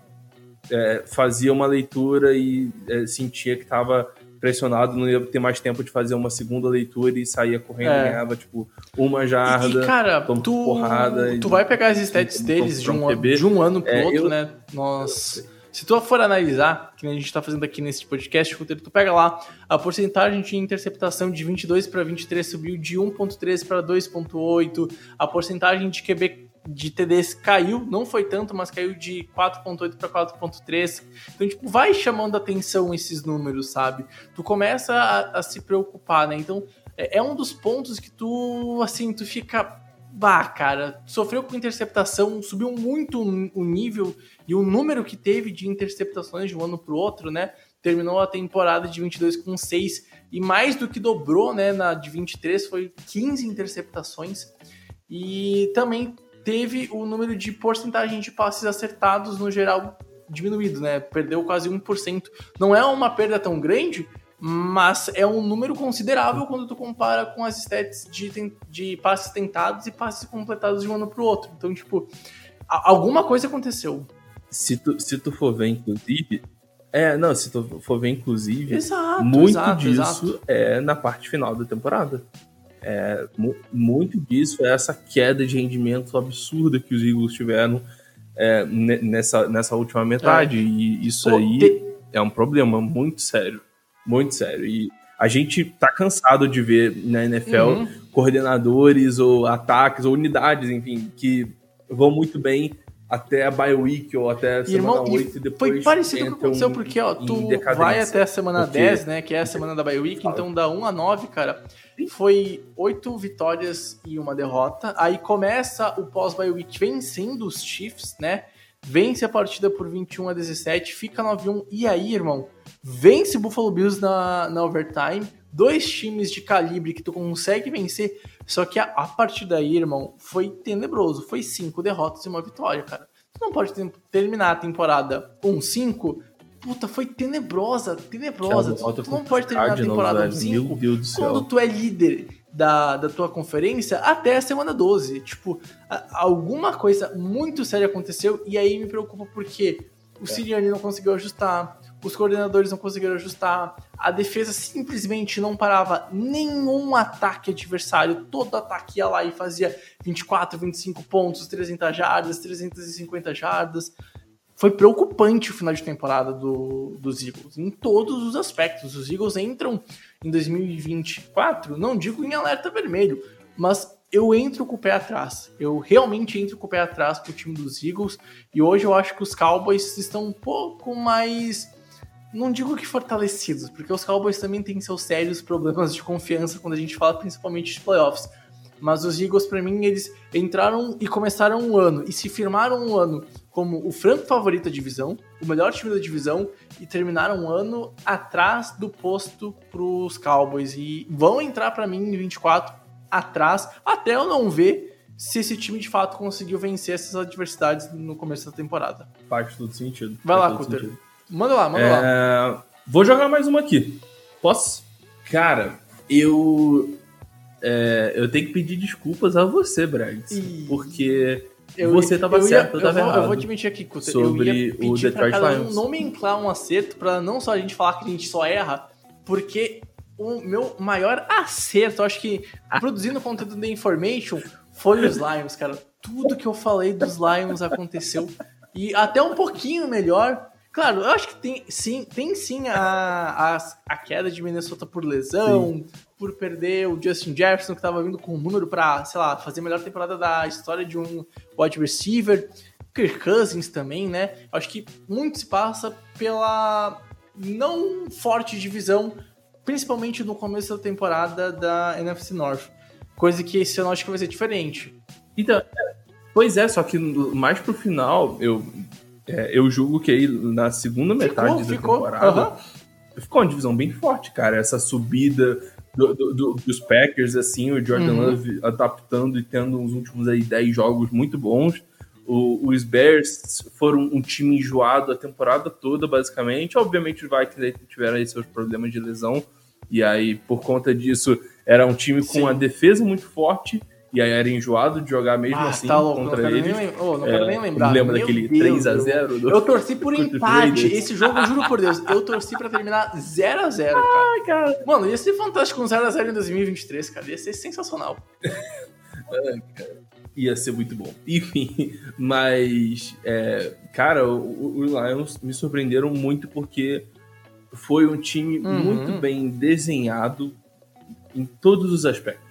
é, fazia uma leitura e é, sentia que estava pressionado, não ia ter mais tempo de fazer uma segunda leitura e saía correndo é. e ganhava, tipo, uma jarda. E, cara, tu, porrada. Tu vai pegar as stats deles de um, de um ano pro é, outro, eu, né? Nós. Se tu for analisar, que a gente está fazendo aqui nesse podcast, tu pega lá a porcentagem de interceptação de 22 para 23 subiu de 1.3 para 2.8, a porcentagem de QB de TDs caiu, não foi tanto, mas caiu de 4.8 para 4.3. Então, tipo, vai chamando atenção esses números, sabe? Tu começa a, a se preocupar, né? Então, é, é, um dos pontos que tu, assim, tu fica bah, cara, sofreu com interceptação, subiu muito o nível e o número que teve de interceptações de um ano para o outro, né? Terminou a temporada de 22 com 6 e mais do que dobrou, né? Na de 23 foi 15 interceptações e também teve o número de porcentagem de passes acertados no geral diminuído, né? Perdeu quase 1%. Não é uma perda tão grande, mas é um número considerável quando tu compara com as stats de, de passes tentados e passes completados de um ano pro outro. Então, tipo, alguma coisa aconteceu. Se tu, se tu for ver, inclusive. É, não, se tu for ver, inclusive, exato, muito exato, disso exato. é na parte final da temporada. É, muito disso é essa queda de rendimento absurda que os Eagles tiveram é, nessa, nessa última metade. É. E isso Pô, aí te... é um problema muito sério. Muito sério. E a gente tá cansado de ver na NFL uhum. coordenadores ou ataques ou unidades, enfim, que vão muito bem até a bye week ou até a semana Irmão, 8 e depois Foi parecido com o que aconteceu, porque ó, tu vai até a semana porque... 10, né, que é a semana da bye week, então da 1 a 9, cara, foi 8 vitórias e uma derrota. Aí começa o pós-bye week vencendo os Chiefs, né? Vence a partida por 21 a 17, fica 9-1 e aí, irmão, vence Buffalo Bills na, na overtime, dois times de calibre que tu consegue vencer, só que a, a partir daí, irmão, foi tenebroso, foi cinco derrotas e uma vitória, cara. Tu não pode ter, terminar a temporada 1-5, puta, foi tenebrosa, tenebrosa. Tu, tu não pode terminar a temporada 1-5 quando tu é líder da, da tua conferência até a semana 12. Tipo, a, alguma coisa muito séria aconteceu e aí me preocupa porque o é. Siriani não conseguiu ajustar, os coordenadores não conseguiram ajustar, a defesa simplesmente não parava nenhum ataque adversário, todo ataque ia lá e fazia 24, 25 pontos, 300 jardas, 350 jardas. Foi preocupante o final de temporada do, dos Eagles, em todos os aspectos. Os Eagles entram em 2024, não digo em alerta vermelho, mas eu entro com o pé atrás. Eu realmente entro com o pé atrás pro time dos Eagles. E hoje eu acho que os Cowboys estão um pouco mais não digo que fortalecidos, porque os Cowboys também têm seus sérios problemas de confiança quando a gente fala principalmente de playoffs. Mas os Eagles, para mim, eles entraram e começaram um ano e se firmaram um ano como o franco favorito da divisão, o melhor time da divisão, e terminaram um ano atrás do posto pros Cowboys. E vão entrar para mim em 24 atrás, até eu não ver se esse time de fato conseguiu vencer essas adversidades no começo da temporada. Faz todo sentido. Vai Faz lá, Cutter. Manda lá, manda é... lá. Vou jogar mais uma aqui. Posso? Cara, eu. É, eu tenho que pedir desculpas a você, Brags. E... Porque eu, você tava certo, eu, eu tava vou, errado. Eu vou te mentir aqui, Cutter. Sobre eu ia pedir o Detroit pra cada um nomenclar um acerto pra não só a gente falar que a gente só erra, porque o meu maior acerto, acho que produzindo conteúdo da Information, foi os Lions, cara. Tudo que eu falei dos Lions aconteceu. E até um pouquinho melhor Claro, eu acho que tem sim, tem sim a, a, a queda de Minnesota por lesão, sim. Por perder o Justin Jefferson, que estava vindo com um número para, sei lá, fazer a melhor temporada da história de um wide receiver. Kirk Cousins também, né? Acho que muito se passa pela não forte divisão, principalmente no começo da temporada da NFC North. Coisa que esse ano acho que vai ser diferente. Então, pois é, só que mais pro final, eu é, eu julgo que aí na segunda metade ficou, da ficou. temporada uhum. ficou uma divisão bem forte, cara. Essa subida do, do, do, dos Packers, assim, o Jordan uhum. Love adaptando e tendo uns últimos aí 10 jogos muito bons. O, os Bears foram um time enjoado a temporada toda, basicamente. Obviamente, os Vikings tiveram aí seus problemas de lesão. E aí, por conta disso, era um time com Sim. uma defesa muito forte. E aí era enjoado de jogar mesmo Ah, assim tá louco, não contra quero eles. nem, oh, não É, quero nem lembrar. Lembra Meu daquele Deus, 3x0? Eu, do- eu torci por os empate. Esse jogo, eu juro por Deus, eu torci pra terminar 0x0, cara. cara. Mano, ia ser fantástico um 0x0 em 2023, cara. Ia ser sensacional. [LAUGHS] Ia ser muito bom. Enfim, mas, é, cara, o, o Lions me surpreenderam muito porque foi um time Uhum. muito bem desenhado em todos os aspectos.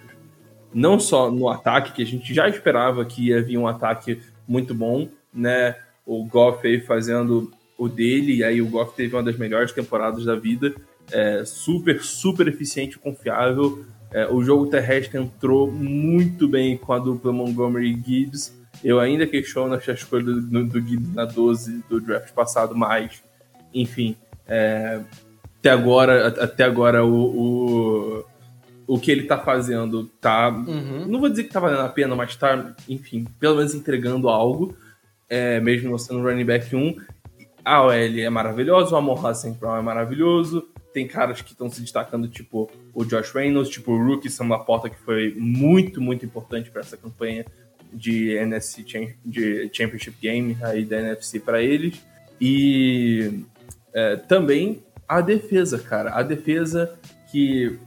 Não só no ataque, que a gente já esperava que ia vir um ataque muito bom, né? O Goff aí fazendo o dele, e aí o Goff teve uma das melhores temporadas da vida. É, super, super eficiente confiável. É, o jogo terrestre entrou muito bem com a dupla Montgomery e Gibbs. Eu ainda questiono essa escolha do, do Gibbs na 12 do draft passado, mas, enfim, é, até agora, até agora o, o, o que ele tá fazendo tá. Uhum. Não vou dizer que tá valendo a pena, mas tá, enfim, pelo menos entregando algo, é, mesmo não sendo running back 1. A OL é maravilhosa, o Amon Hassan Brown é maravilhoso. Tem caras que estão se destacando, tipo o Josh Reynolds, tipo o Rookie Sam Laporta, que foi muito, muito importante para essa campanha de NFC de Championship Game aí da NFC para eles. E é, também a defesa, cara. A defesa que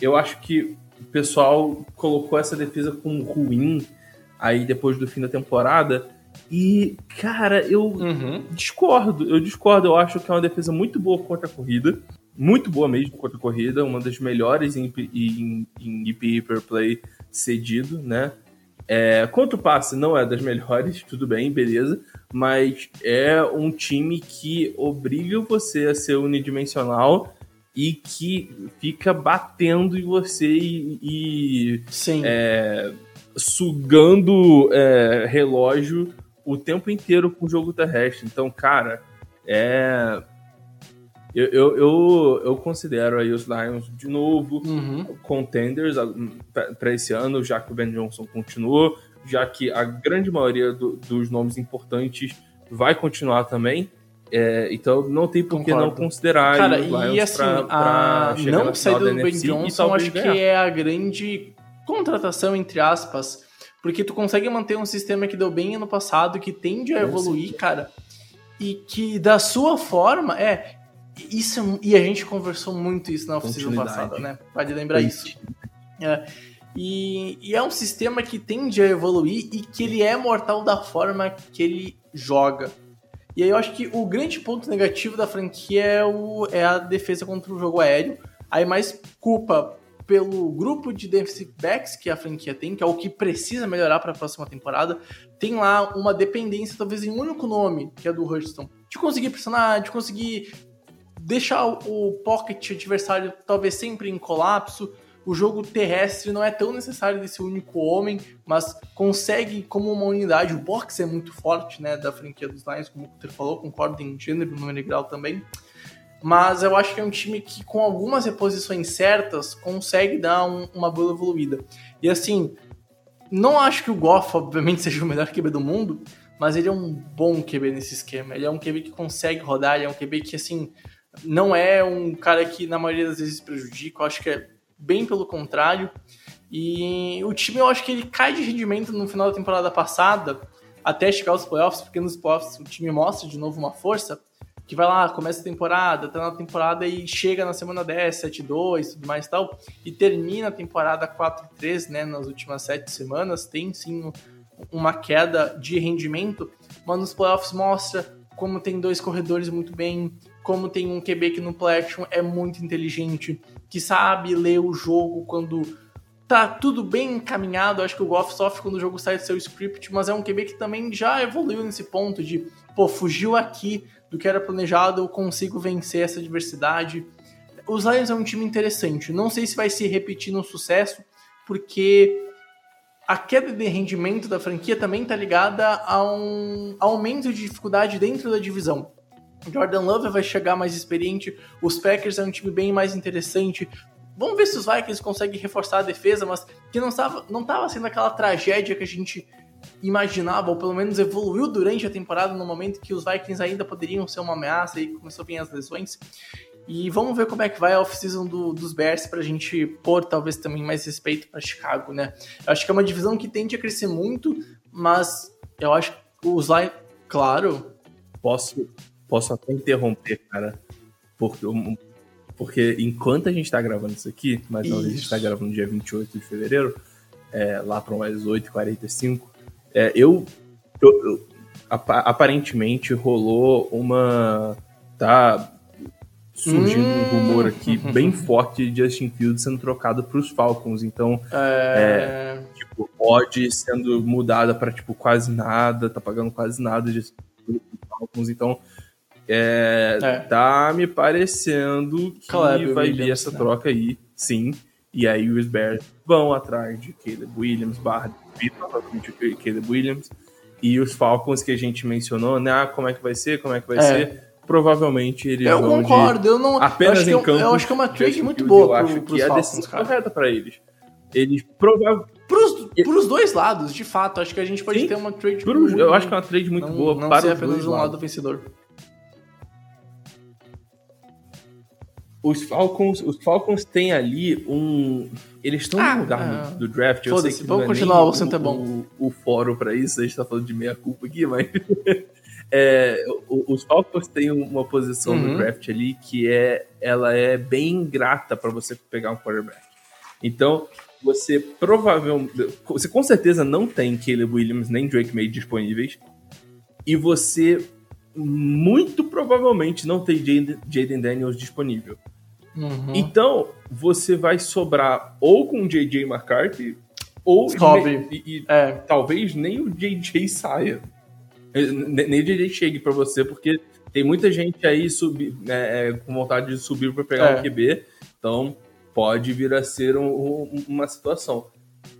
eu acho que o pessoal colocou essa defesa como ruim aí depois do fim da temporada. E, cara, eu Uhum. discordo. Eu discordo. Eu acho que é uma defesa muito boa contra a corrida. Muito boa mesmo contra a corrida. Uma das melhores em, em, em EPI per play cedido, né? É, contra o passe não é das melhores, [LAUGHS] tudo bem, beleza. Mas é um time que obriga você a ser unidimensional e que fica batendo em você e, e é, sugando é, relógio o tempo inteiro com o jogo terrestre. Então, cara, é. Eu, eu, eu, eu considero aí os Lions de novo Uhum. contenders para esse ano, já que o Ben Johnson continuou, já que a grande maioria do- dos nomes importantes vai continuar também. É, então não tem por que não considerar Cara, e assim, pra- pra a não saída final do Ben Johnson acho que ganhar. é a grande contratação, entre aspas, porque tu consegue manter um sistema que deu bem ano passado, que tende a Com evoluir, cara, e que da sua forma, é, isso é- e a gente conversou muito isso na oficina passada, né? Pode lembrar isso. É, e, e é um sistema que tende a evoluir e que ele é mortal da forma que ele joga. E aí eu acho que o grande ponto negativo da franquia é, o, é a defesa contra o jogo aéreo. Aí mais culpa pelo grupo de defensive backs que a franquia tem, que é o que precisa melhorar para a próxima temporada. Tem lá uma dependência, talvez em um único nome, que é do Hurston, de conseguir pressionar, de conseguir deixar o pocket adversário talvez sempre em colapso. O jogo terrestre não é tão necessário desse único homem, mas consegue como uma unidade. O box é muito forte, né, da franquia dos Lions, como o Peter falou, concordo em gênero, número e grau também. Mas eu acho que é um time que, com algumas reposições certas, consegue dar um- uma boa evoluída. E assim, não acho que o Goff, obviamente, [LAUGHS] seja o melhor QB do mundo, mas ele é um bom QB nesse esquema. Ele é um QB que consegue rodar, ele é um QB que, assim, não é um cara que na maioria das vezes prejudica. Eu acho que é bem pelo contrário. E o time, eu acho que ele cai de rendimento no final da temporada passada, até chegar aos playoffs, porque nos playoffs o time mostra de novo uma força, que vai lá, começa a temporada, tá na temporada e chega na semana 10, 7-2, tudo mais e tal, e termina a temporada 4-3, né, nas últimas sete semanas, tem sim uma queda de rendimento, mas nos playoffs mostra como tem dois corredores muito bem, como tem um QB que no play action é muito inteligente, que sabe ler o jogo quando tá tudo bem encaminhado. Acho que o Goff sofre quando o jogo sai do seu script, mas é um QB que também já evoluiu nesse ponto de, pô, fugiu aqui do que era planejado, eu consigo vencer essa adversidade. Os Lions é um time interessante. Não sei se vai se repetir no sucesso, porque a queda de rendimento da franquia também está ligada a um aumento de dificuldade dentro da divisão. Jordan Love vai chegar mais experiente, os Packers é um time bem mais interessante. Vamos ver se os Vikings conseguem reforçar a defesa, mas que não estava não tava sendo aquela tragédia que a gente imaginava, ou pelo menos evoluiu durante a temporada, no momento que os Vikings ainda poderiam ser uma ameaça e começou a vir as lesões. E vamos ver como é que vai a off-season do, dos Bears pra gente pôr talvez também mais respeito para Chicago, né? Eu acho que é uma divisão que tende a crescer muito, mas eu acho que os Lions, claro. Posso, posso até interromper, cara, porque, porque enquanto a gente tá gravando isso aqui, mas não, a gente tá gravando dia 28 de fevereiro, é, lá para mais 8h45, é, eu, eu, eu aparentemente rolou uma. Tá surgindo hum, um rumor aqui [LAUGHS] bem forte de Justin Fields sendo trocado para os Falcons. Então, é... é... tipo, odd sendo mudada para tipo quase nada, tá pagando quase nada de Falcons. Então, é, é. tá me parecendo que Caleb vai vir essa né? troca aí, sim. E aí os Bears vão atrás de Caleb Williams, barra provavelmente Caleb Williams. E os Falcons que a gente mencionou, né? Ah, como é que vai ser? Como é que vai é. ser? provavelmente eles eu vão concordo, eu não apenas eu em campo. Eu acho que é uma trade muito boa eu acho pro, que é a decisão correta para eles. Eles provavelmente pros, pros dois lados, de fato, acho que a gente pode Sim, ter uma trade pro, muito, Eu acho que é uma trade muito não, boa não para ser os apenas dois um lados. lado vencedor. Os Falcons, os Falcons têm ali um. Eles estão ah, no lugar ah, do draft. Eu sei que vamos é continuar, o assunto é bom. O, o, fórum para isso, a gente tá falando de meia culpa aqui, mas. [LAUGHS] é, os Falcons têm uma posição uhum. no draft ali que é, ela é bem grata para você pegar um quarterback. Então, você provavelmente, você com certeza não tem Caleb Williams nem Drake May disponíveis e você muito provavelmente não tem Jaden Daniels disponível. Uhum. Então, você vai sobrar ou com o JJ McCarthy ou e, e é. talvez nem o JJ saia. Nem o JJ chegue para você, porque tem muita gente aí subir, né, é, com vontade de subir para pegar o é. um QB. Então, pode vir a ser um, um, uma situação.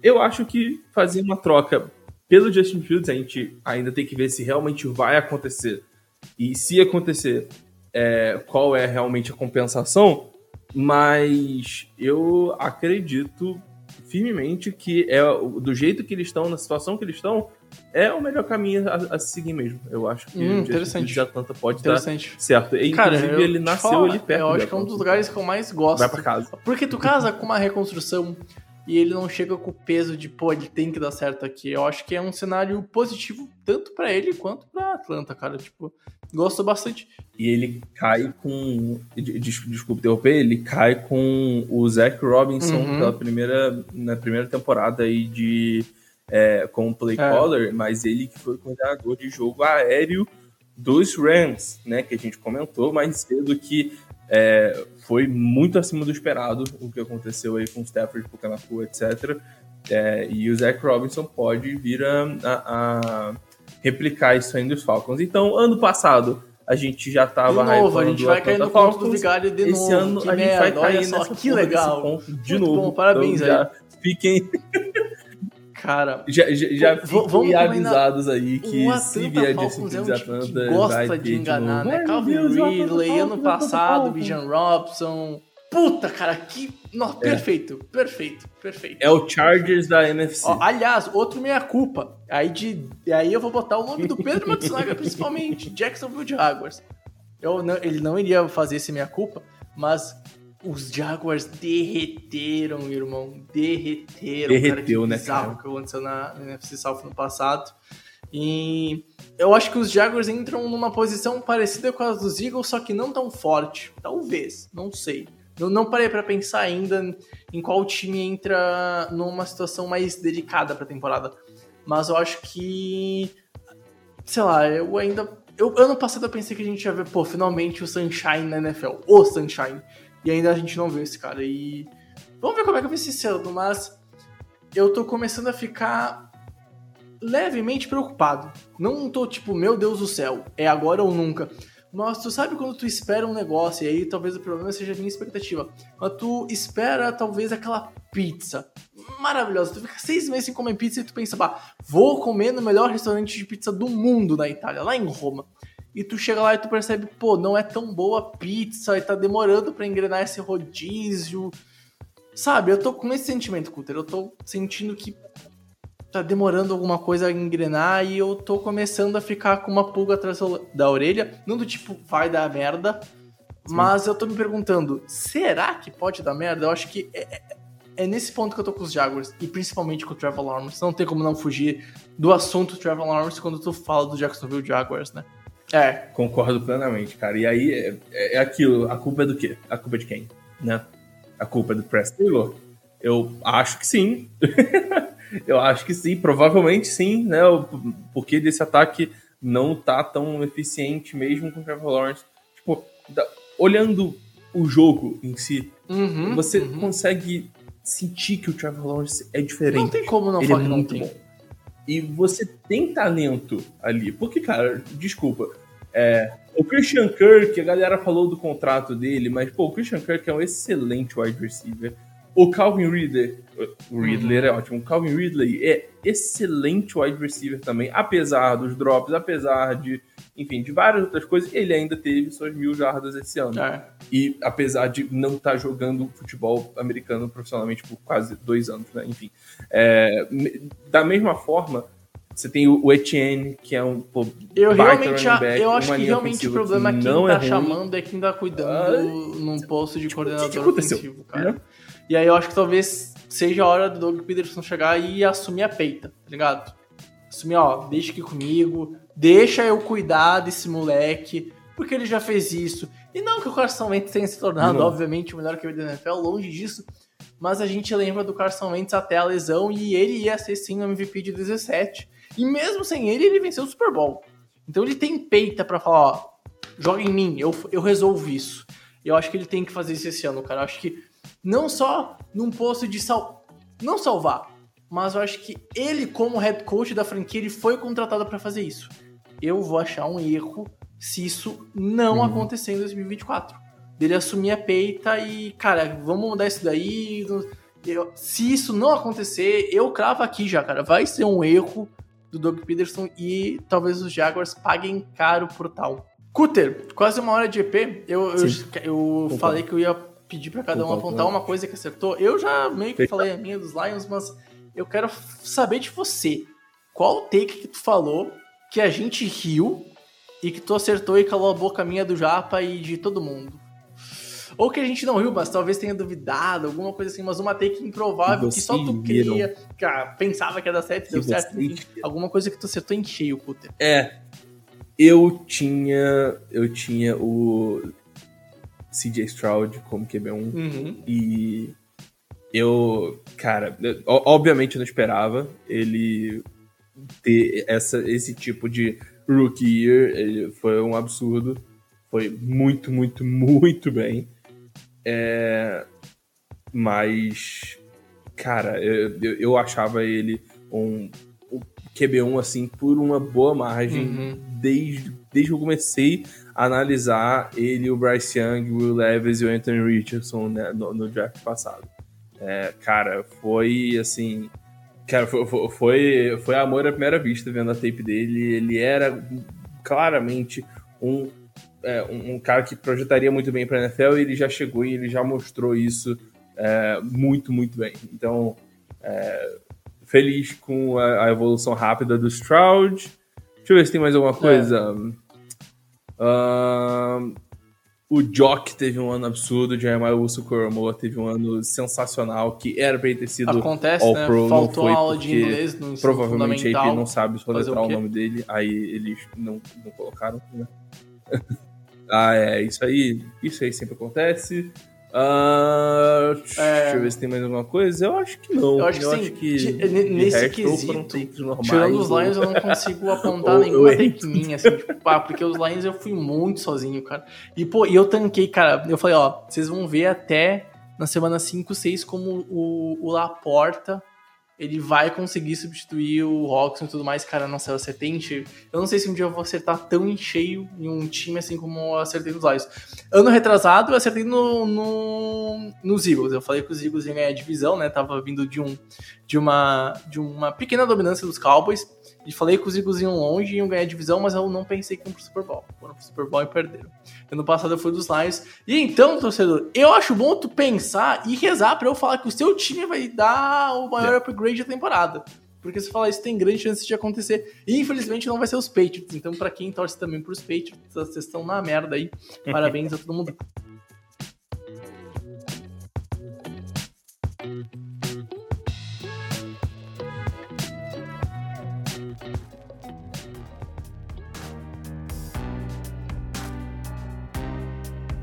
Eu acho que fazer uma troca pelo Justin Fields, a gente ainda tem que ver se realmente vai acontecer. E se acontecer, é, qual é realmente a compensação. Mas eu acredito firmemente que é do jeito que eles estão, na situação que eles estão, é o melhor caminho a, a seguir mesmo. Eu acho que hum, interessante. de Atlanta pode dar certo. E, Cara, inclusive, ele nasceu falar, ali perto. Eu acho que é um dos lugares que eu mais gosto. Vai pra casa. Porque tu casa com uma reconstrução e ele não chega com o peso de, pô, ele tem que dar certo aqui. Eu acho que é um cenário positivo tanto para ele quanto para Atlanta, cara. Tipo, gosto bastante. E ele cai com. Desculpa interromper, ele cai com o Zach Robinson uhum. pela primeira, na primeira temporada aí de. É, como play é. caller, mas ele que foi coordenador de jogo aéreo dos Rams, né? Que a gente comentou mais cedo que é, foi muito acima do esperado o que aconteceu aí com o Stafford, Pucanacu, etc. É, e o Zach Robinson pode vir a, a replicar isso aí dos Falcons. Então, ano passado, a gente já tava De novo, a gente vai cair no ponto do Vigário de Esse novo. ano que a gente vai cair só, nessa que legal. de Muito novo. Bom, parabéns então, aí. Fiquem... Cara, [LAUGHS] já, já, já vamos avisados aí que se vier de Falcons é um Atlanta, gosta de enganar, né? Calvin Ridley, ano passado, Bijan Robson, Puta, cara, que. Nossa, é. perfeito, perfeito, perfeito. É o Chargers da NFC. Ó, aliás, outro meia-culpa. Aí, de, aí eu vou botar o nome do Pedro Matsunaga, principalmente. [LAUGHS] Jacksonville Jaguars. Eu não, ele não iria fazer esse meia-culpa, mas os Jaguars derreteram, irmão. Derreteram. Derreteu, cara, né, cara? o que aconteceu na, na NFC South no passado. E eu acho que os Jaguars entram numa posição parecida com a dos Eagles, só que não tão forte. Talvez, não sei. Eu não parei para pensar ainda em qual time entra numa situação mais delicada para a temporada. Mas eu acho que. Sei lá, eu ainda. Eu, ano passado eu pensei que a gente ia ver, pô, finalmente o Sunshine na NFL. O Sunshine. E ainda a gente não viu esse cara. E. Vamos ver como é que vai ser esse ano, mas. Eu tô começando a ficar levemente preocupado. Não tô tipo, meu Deus do céu, é agora ou nunca. Mas tu sabe quando tu espera um negócio, e aí talvez o problema seja a minha expectativa. Quando tu espera talvez aquela pizza maravilhosa, tu fica seis meses sem comer pizza e tu pensa, bah, vou comer no melhor restaurante de pizza do mundo na Itália, lá em Roma. E tu chega lá e tu percebe, pô, não é tão boa a pizza e tá demorando para engrenar esse rodízio. Sabe, eu tô com esse sentimento, Cutter, eu tô sentindo que tá demorando alguma coisa a engrenar e eu tô começando a ficar com uma pulga atrás da orelha. Não do tipo, vai dar merda. Mas eu tô me perguntando, será que pode dar merda? Eu acho que é, é, é nesse ponto que eu tô com os Jaguars. E principalmente com o Trevor Lawrence. Não tem como não fugir do assunto Trevor Lawrence quando tu fala do Jacksonville Jaguars, né? É. Concordo plenamente, cara. E aí é, é aquilo. A culpa é do quê? A culpa é de quem? Né? A culpa é do Press Taylor? Eu acho que sim. [LAUGHS] eu acho que sim, provavelmente sim, né? Porque desse ataque não tá tão eficiente mesmo com o Trevor Lawrence. Tipo, da, olhando o jogo em si, uhum, você uhum. consegue sentir que o Trevor Lawrence é diferente. Não tem como não Ele falar é que não muito tem. bom. E você tem talento ali. Porque, cara, desculpa. É, o Christian Kirk, a galera falou do contrato dele, mas, pô, o Christian Kirk é um excelente wide receiver. O Calvin Ridley, o Ridley é ótimo. O Calvin Ridley é excelente wide receiver também, apesar dos drops, apesar de, enfim, de várias outras coisas, ele ainda teve suas mil jardas esse ano. É. E apesar de não estar jogando futebol americano profissionalmente por quase dois anos, né? Enfim. É, da mesma forma, você tem o Etienne, que é um pô, Eu realmente, back, eu acho que realmente o problema é que quem não tá é chamando é quem tá cuidando Ah, num posto de tipo, o que que coordenador aconteceu? ofensivo, cara. E aí eu acho que talvez seja a hora do Doug Peterson chegar e assumir a peita, tá ligado? Assumir, ó, deixa aqui comigo, deixa eu cuidar desse moleque, porque ele já fez isso. E não que o Carson Wentz tenha se tornado, Não. obviamente, o melhor QB da NFL, longe disso. Mas a gente lembra do Carson Wentz até a lesão e ele ia ser sim o MVP de 17. E mesmo sem ele, ele venceu o Super Bowl. Então ele tem peita pra falar, ó, joga em mim, eu, eu resolvo isso. E eu acho que ele tem que fazer isso esse ano, cara. Eu acho que não só num posto de sal... não salvar, mas eu acho que ele, como head coach da franquia, ele foi contratado pra fazer isso. Eu vou achar um erro se isso não Uhum. acontecer em 2024. Dele assumir a peita e, cara, vamos mudar isso daí. Eu- se isso não acontecer, eu cravo aqui já, cara. Vai ser um erro do Doug Peterson e talvez os Jaguars paguem caro por tal. Cutter, quase uma hora de EP. Eu, eu, eu falei que eu ia pedir pra cada um apontar né? uma coisa que acertou. Eu já meio que falei a minha dos Lions, mas eu quero saber de você. Qual o take que tu falou que a gente riu e que tu acertou e calou a boca minha do Japa e de todo mundo? Ou que a gente não riu, mas talvez tenha duvidado, alguma coisa assim, mas uma take improvável que, Que só tu queria, cara, pensava que ia dar certo, Que deu certo, enfim, alguma coisa que tu acertou em cheio, Cutter. É. Eu tinha. Eu tinha o CJ Stroud como QB1 Uhum. e eu, cara, eu- obviamente eu não esperava ele ter essa, esse tipo de rookie year, ele foi um absurdo, foi muito, muito, muito bem. É, mas, cara, eu, eu, eu achava ele um, um QB1 assim por uma boa margem Uhum. desde, desde que eu comecei analisar ele, o Bryce Young, o Will Levis e o Anthony Richardson né, no, no draft passado. É, cara, foi assim. Cara, foi, foi- foi, amor à primeira vista vendo a tape dele. Ele era claramente um, é, um, um cara que projetaria muito bem para a NFL e ele já chegou e ele já mostrou isso é, muito, muito bem. Então, é, feliz com a, a evolução rápida do Stroud. Deixa eu ver se tem mais alguma coisa. O Jock teve um ano absurdo, o Jeremiah Wilson Koromoa teve um ano sensacional, que era pra ele ter sido Acontece, All né? Pro, não Faltou foi aula de inglês no Provavelmente a. IP não sabe soletrar o o nome dele, aí eles não, não colocaram. Né? [LAUGHS] ah, é, isso aí, isso aí sempre acontece. Ah, Deixa eu ver se tem mais alguma coisa. Eu acho que não. É. Eu acho que sim. que De- de nesse resto, quesito, Tirando os ou- Lions, eu não consigo [LAUGHS] apontar nenhuma minha, assim, tipo, pá, porque os Lions eu fui muito sozinho, cara. E, pô, e eu tanquei, cara, eu falei, ó, vocês vão ver até na semana 5, 6 como o, o Laporta, ele vai conseguir substituir o Roxon e tudo mais, cara, nossa, eu acertei em cheio. Eu não sei se um dia eu vou acertar tão em cheio em um time assim como eu acertei nos Lions. Ano retrasado, eu acertei no, no, nos Eagles. Eu falei que os Eagles iam ganhar a divisão, né? Tava vindo de, um, de, uma, de uma pequena dominância dos Cowboys. E falei que os Eagles iam longe e iam ganhar a divisão, mas eu não pensei que iam pro Super Bowl. Foram pro Super Bowl e perderam. Ano passado eu fui dos Lions. E então, torcedor, eu acho bom tu pensar e rezar pra eu falar que o seu time vai dar o maior upgrade da temporada. Porque se falar isso, tem grande chance de acontecer. E infelizmente não vai ser os Patriots. Então, para quem torce também pros Patriots, vocês estão na merda aí. [LAUGHS] Parabéns a todo mundo.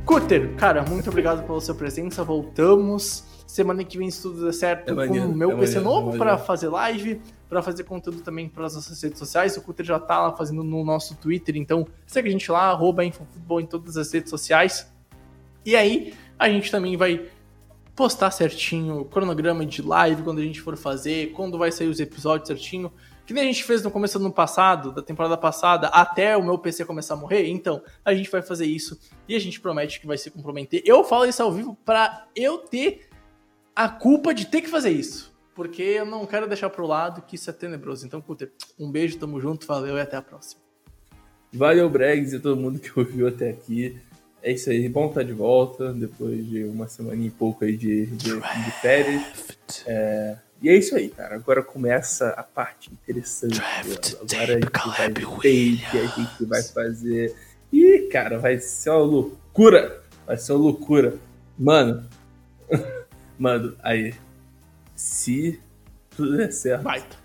Cutter, cara, muito obrigado pela sua presença. Voltamos. Semana que vem, se tudo der certo, É com o meu é PC novo é para fazer live, para fazer conteúdo também para as nossas redes sociais. O Cutter já tá lá fazendo no nosso Twitter, então segue a gente lá, arroba Infofutebol em todas as redes sociais. E aí, a gente também vai postar certinho o cronograma de live quando a gente for fazer, quando vai sair os episódios certinho. Que nem a gente fez no começo do ano passado, da temporada passada, até o meu PC começar a morrer. Então, a gente vai fazer isso e a gente promete que vai se comprometer. Eu falo isso ao vivo pra eu ter a culpa de ter que fazer isso. Porque eu não quero deixar pro lado que isso é tenebroso. Então, Cuter, um beijo, tamo junto, valeu e até a próxima. Valeu, Bregs e todo mundo que ouviu até aqui. É isso aí, bom estar de volta depois de uma semana e pouco aí de, de, de férias. É, e é isso aí, cara. Agora começa a parte interessante. Agora a gente vai ver tape, a gente vai fazer. Ih, cara, vai ser uma loucura. Vai ser uma loucura. Mano, [LAUGHS] mano, aí. Se tudo der certo, Baita.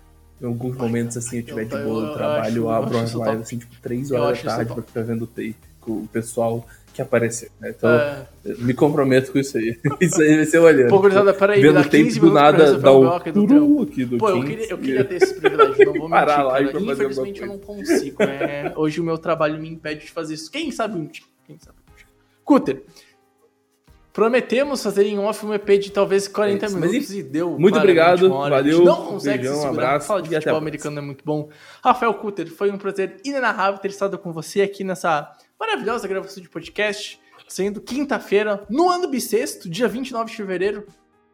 em alguns momentos assim eu tiver de Eu- boa eu- no trabalho, eu eu abro umas lives assim, tipo, 3 Eu horas da tarde pra ficar vendo tape com o pessoal que apareceu. Né? Então, É, me comprometo com isso aí. [LAUGHS] isso aí vai ser olhando. Pô, gurizada, peraí, me Vendo tape 15 do nada, dá o BO aqui do trampo. turu aqui do Pô, eu queria, eu queria ter esse privilégio, não vou [LAUGHS] mentir, Parar a live cara. fazer Infelizmente eu não consigo. é. Hoje o meu trabalho me impede de fazer isso. Quem sabe um dia? Quem sabe um dia? Cutter, prometemos fazer em off um EP de talvez 40 É isso, minutos e deu. muito obrigado, valeu, Não consegue beijão, se um abraço Fala de e futebol americano é muito bom. Rafael Cutter, foi um prazer inenarrável ter estado com você aqui nessa maravilhosa gravação de podcast, sendo quinta-feira, no ano bissexto, dia 29 de fevereiro.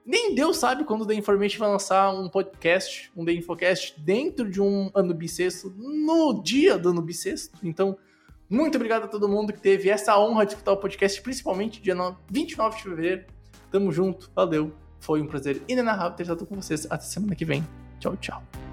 Nem Deus sabe quando o The Information vai lançar um podcast, um The Infocast, dentro de um ano bissexto, no dia do ano bissexto. Então, muito obrigado a todo mundo que teve essa honra de escutar o podcast, principalmente dia no- 29 de fevereiro. Tamo junto, valeu. Foi um prazer inenarrável ter estado com vocês. Até semana que vem. Tchau, tchau.